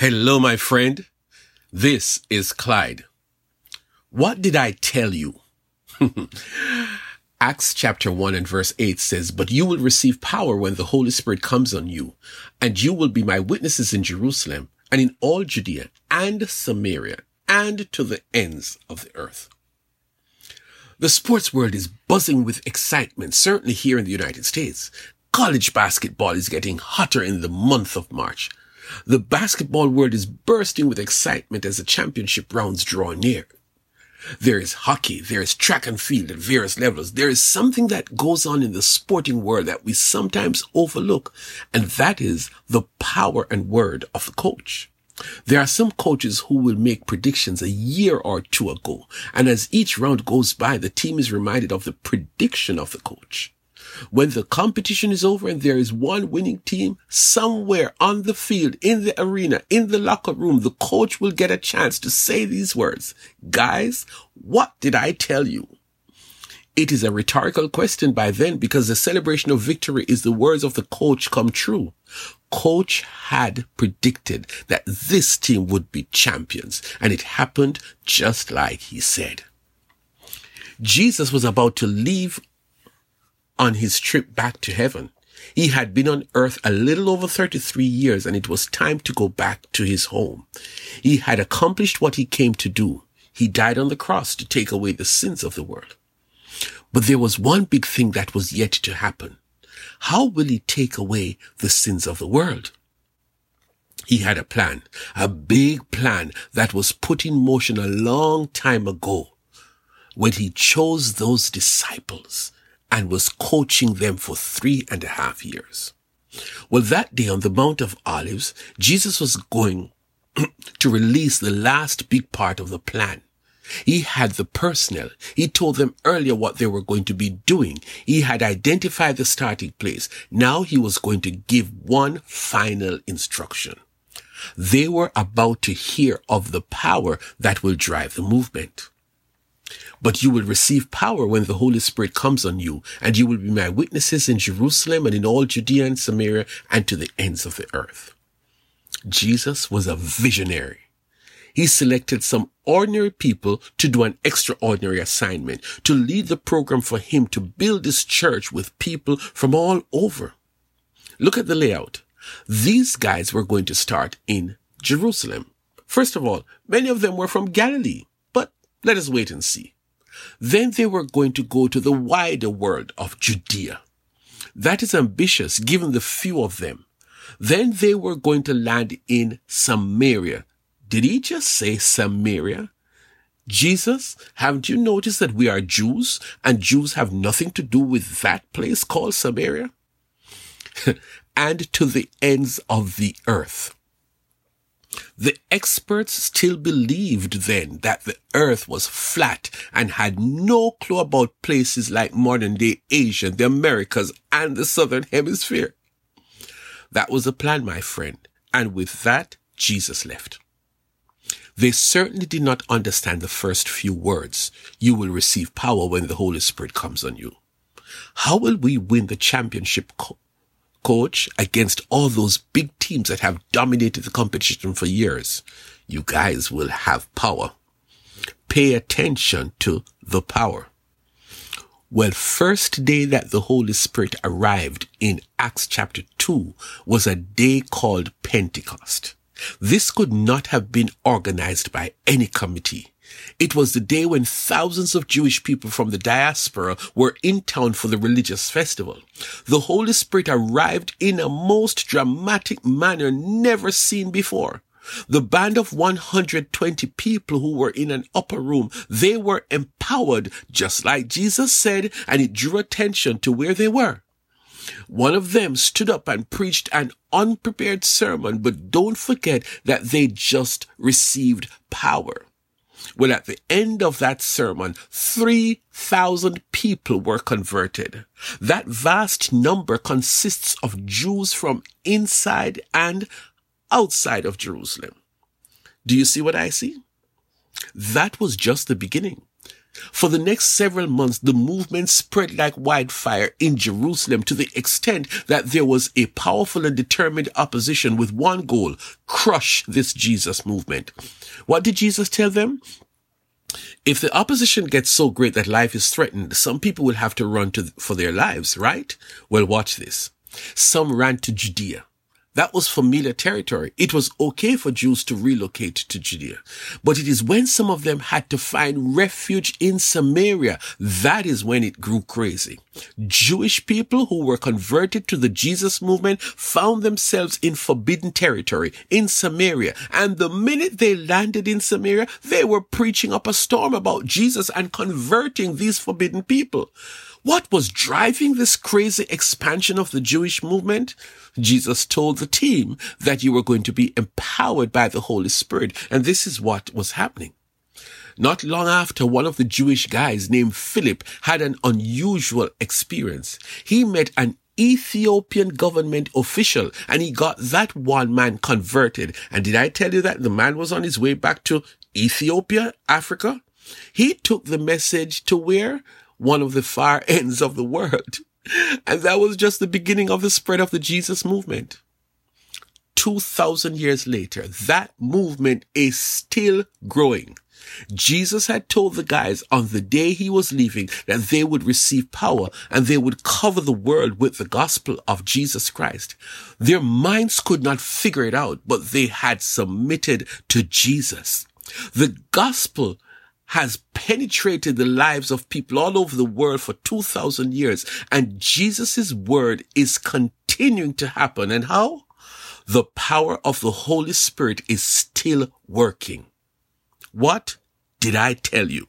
Hello, my friend. This is Clyde. What did I tell you? Acts chapter 1 and verse 8 says, But you will receive power when the Holy Spirit comes on you, and you will be my witnesses in Jerusalem and in all Judea and Samaria and to the ends of the earth. The sports world is buzzing with excitement, certainly here in the United States. College basketball is getting hotter in the month of March. The basketball world is bursting with excitement as the championship rounds draw near. There is hockey, there is track and field at various levels. There is something that goes on in the sporting world that we sometimes overlook, and that is the power and word of the coach. There are some coaches who will make predictions a year or two ago, and as each round goes by, the team is reminded of the prediction of the coach. When the competition is over and there is one winning team, somewhere on the field, in the arena, in the locker room, the coach will get a chance to say these words. Guys, what did I tell you? It is a rhetorical question by then because the celebration of victory is the words of the coach come true. Coach had predicted that this team would be champions and it happened just like he said. Jesus was about to leave on his trip back to heaven. He had been on earth a little over 33 years and it was time to go back to his home. He had accomplished what he came to do. He died on the cross to take away the sins of the world. But there was one big thing that was yet to happen. How will he take away the sins of the world? He had a plan, a big plan that was put in motion a long time ago when he chose those disciples and was coaching them for three and a half years. Well, that day on the Mount of Olives, Jesus was going to release the last big part of the plan. He had the personnel. He told them earlier what they were going to be doing. He had identified the starting place. Now he was going to give one final instruction. They were about to hear of the power that will drive the movement. But you will receive power when the Holy Spirit comes on you, and you will be my witnesses in Jerusalem and in all Judea and Samaria and to the ends of the earth. Jesus was a visionary. He selected some ordinary people to do an extraordinary assignment, to lead the program for him to build this church with people from all over. Look at the layout. These guys were going to start in Jerusalem. First of all, many of them were from Galilee, but let us wait and see. Then they were going to go to the wider world of Judea. That is ambitious given the few of them. Then they were going to land in Samaria. Did he just say Samaria? Jesus, haven't you noticed that we are Jews and Jews have nothing to do with that place called Samaria? and to the ends of the earth. The experts still believed then that the earth was flat and had no clue about places like modern day Asia, the Americas, and the southern hemisphere. That was the plan, my friend. And with that, Jesus left. They certainly did not understand the first few words. You will receive power when the Holy Spirit comes on you. How will we win the championship coach against all those big teams that have dominated the competition for years, you guys will have power. Pay attention to the power. Well, first day that the Holy Spirit arrived in Acts chapter 2 was a day called Pentecost. This could not have been organized by any committee. It was the day when thousands of Jewish people from the diaspora were in town for the religious festival. The Holy Spirit arrived in a most dramatic manner never seen before. The band of 120 people who were in an upper room, they were empowered just like Jesus said, and it drew attention to where they were. One of them stood up and preached an unprepared sermon, but don't forget that they just received power. Well, at the end of that sermon, 3,000 people were converted. That vast number consists of Jews from inside and outside of Jerusalem. Do you see what I see? That was just the beginning. For the next several months, the movement spread like wildfire in Jerusalem to the extent that there was a powerful and determined opposition with one goal, crush this Jesus movement. What did Jesus tell them? If the opposition gets so great that life is threatened, some people will have to run to, for their lives, right? Well, watch this. Some ran to Judea. That was familiar territory. It was okay for Jews to relocate to Judea. But it is when some of them had to find refuge in Samaria, that is when it grew crazy. Jewish people who were converted to the Jesus movement found themselves in forbidden territory in Samaria. And the minute they landed in Samaria, they were preaching up a storm about Jesus and converting these forbidden people. What was driving this crazy expansion of the Jewish movement? Jesus told the team that you were going to be empowered by the Holy Spirit. And this is what was happening. Not long after, one of the Jewish guys named Philip had an unusual experience. He met an Ethiopian government official and he got that one man converted. And did I tell you that the man was on his way back to Ethiopia, Africa? He took the message to where? One of the far ends of the world. And that was just the beginning of the spread of the Jesus movement. 2000 years later, that movement is still growing. Jesus had told the guys on the day he was leaving that they would receive power and they would cover the world with the gospel of Jesus Christ. Their minds could not figure it out, but they had submitted to Jesus. The gospel has penetrated the lives of people all over the world for 2000 years and Jesus' word is continuing to happen. And how? The power of the Holy Spirit is still working. What did I tell you?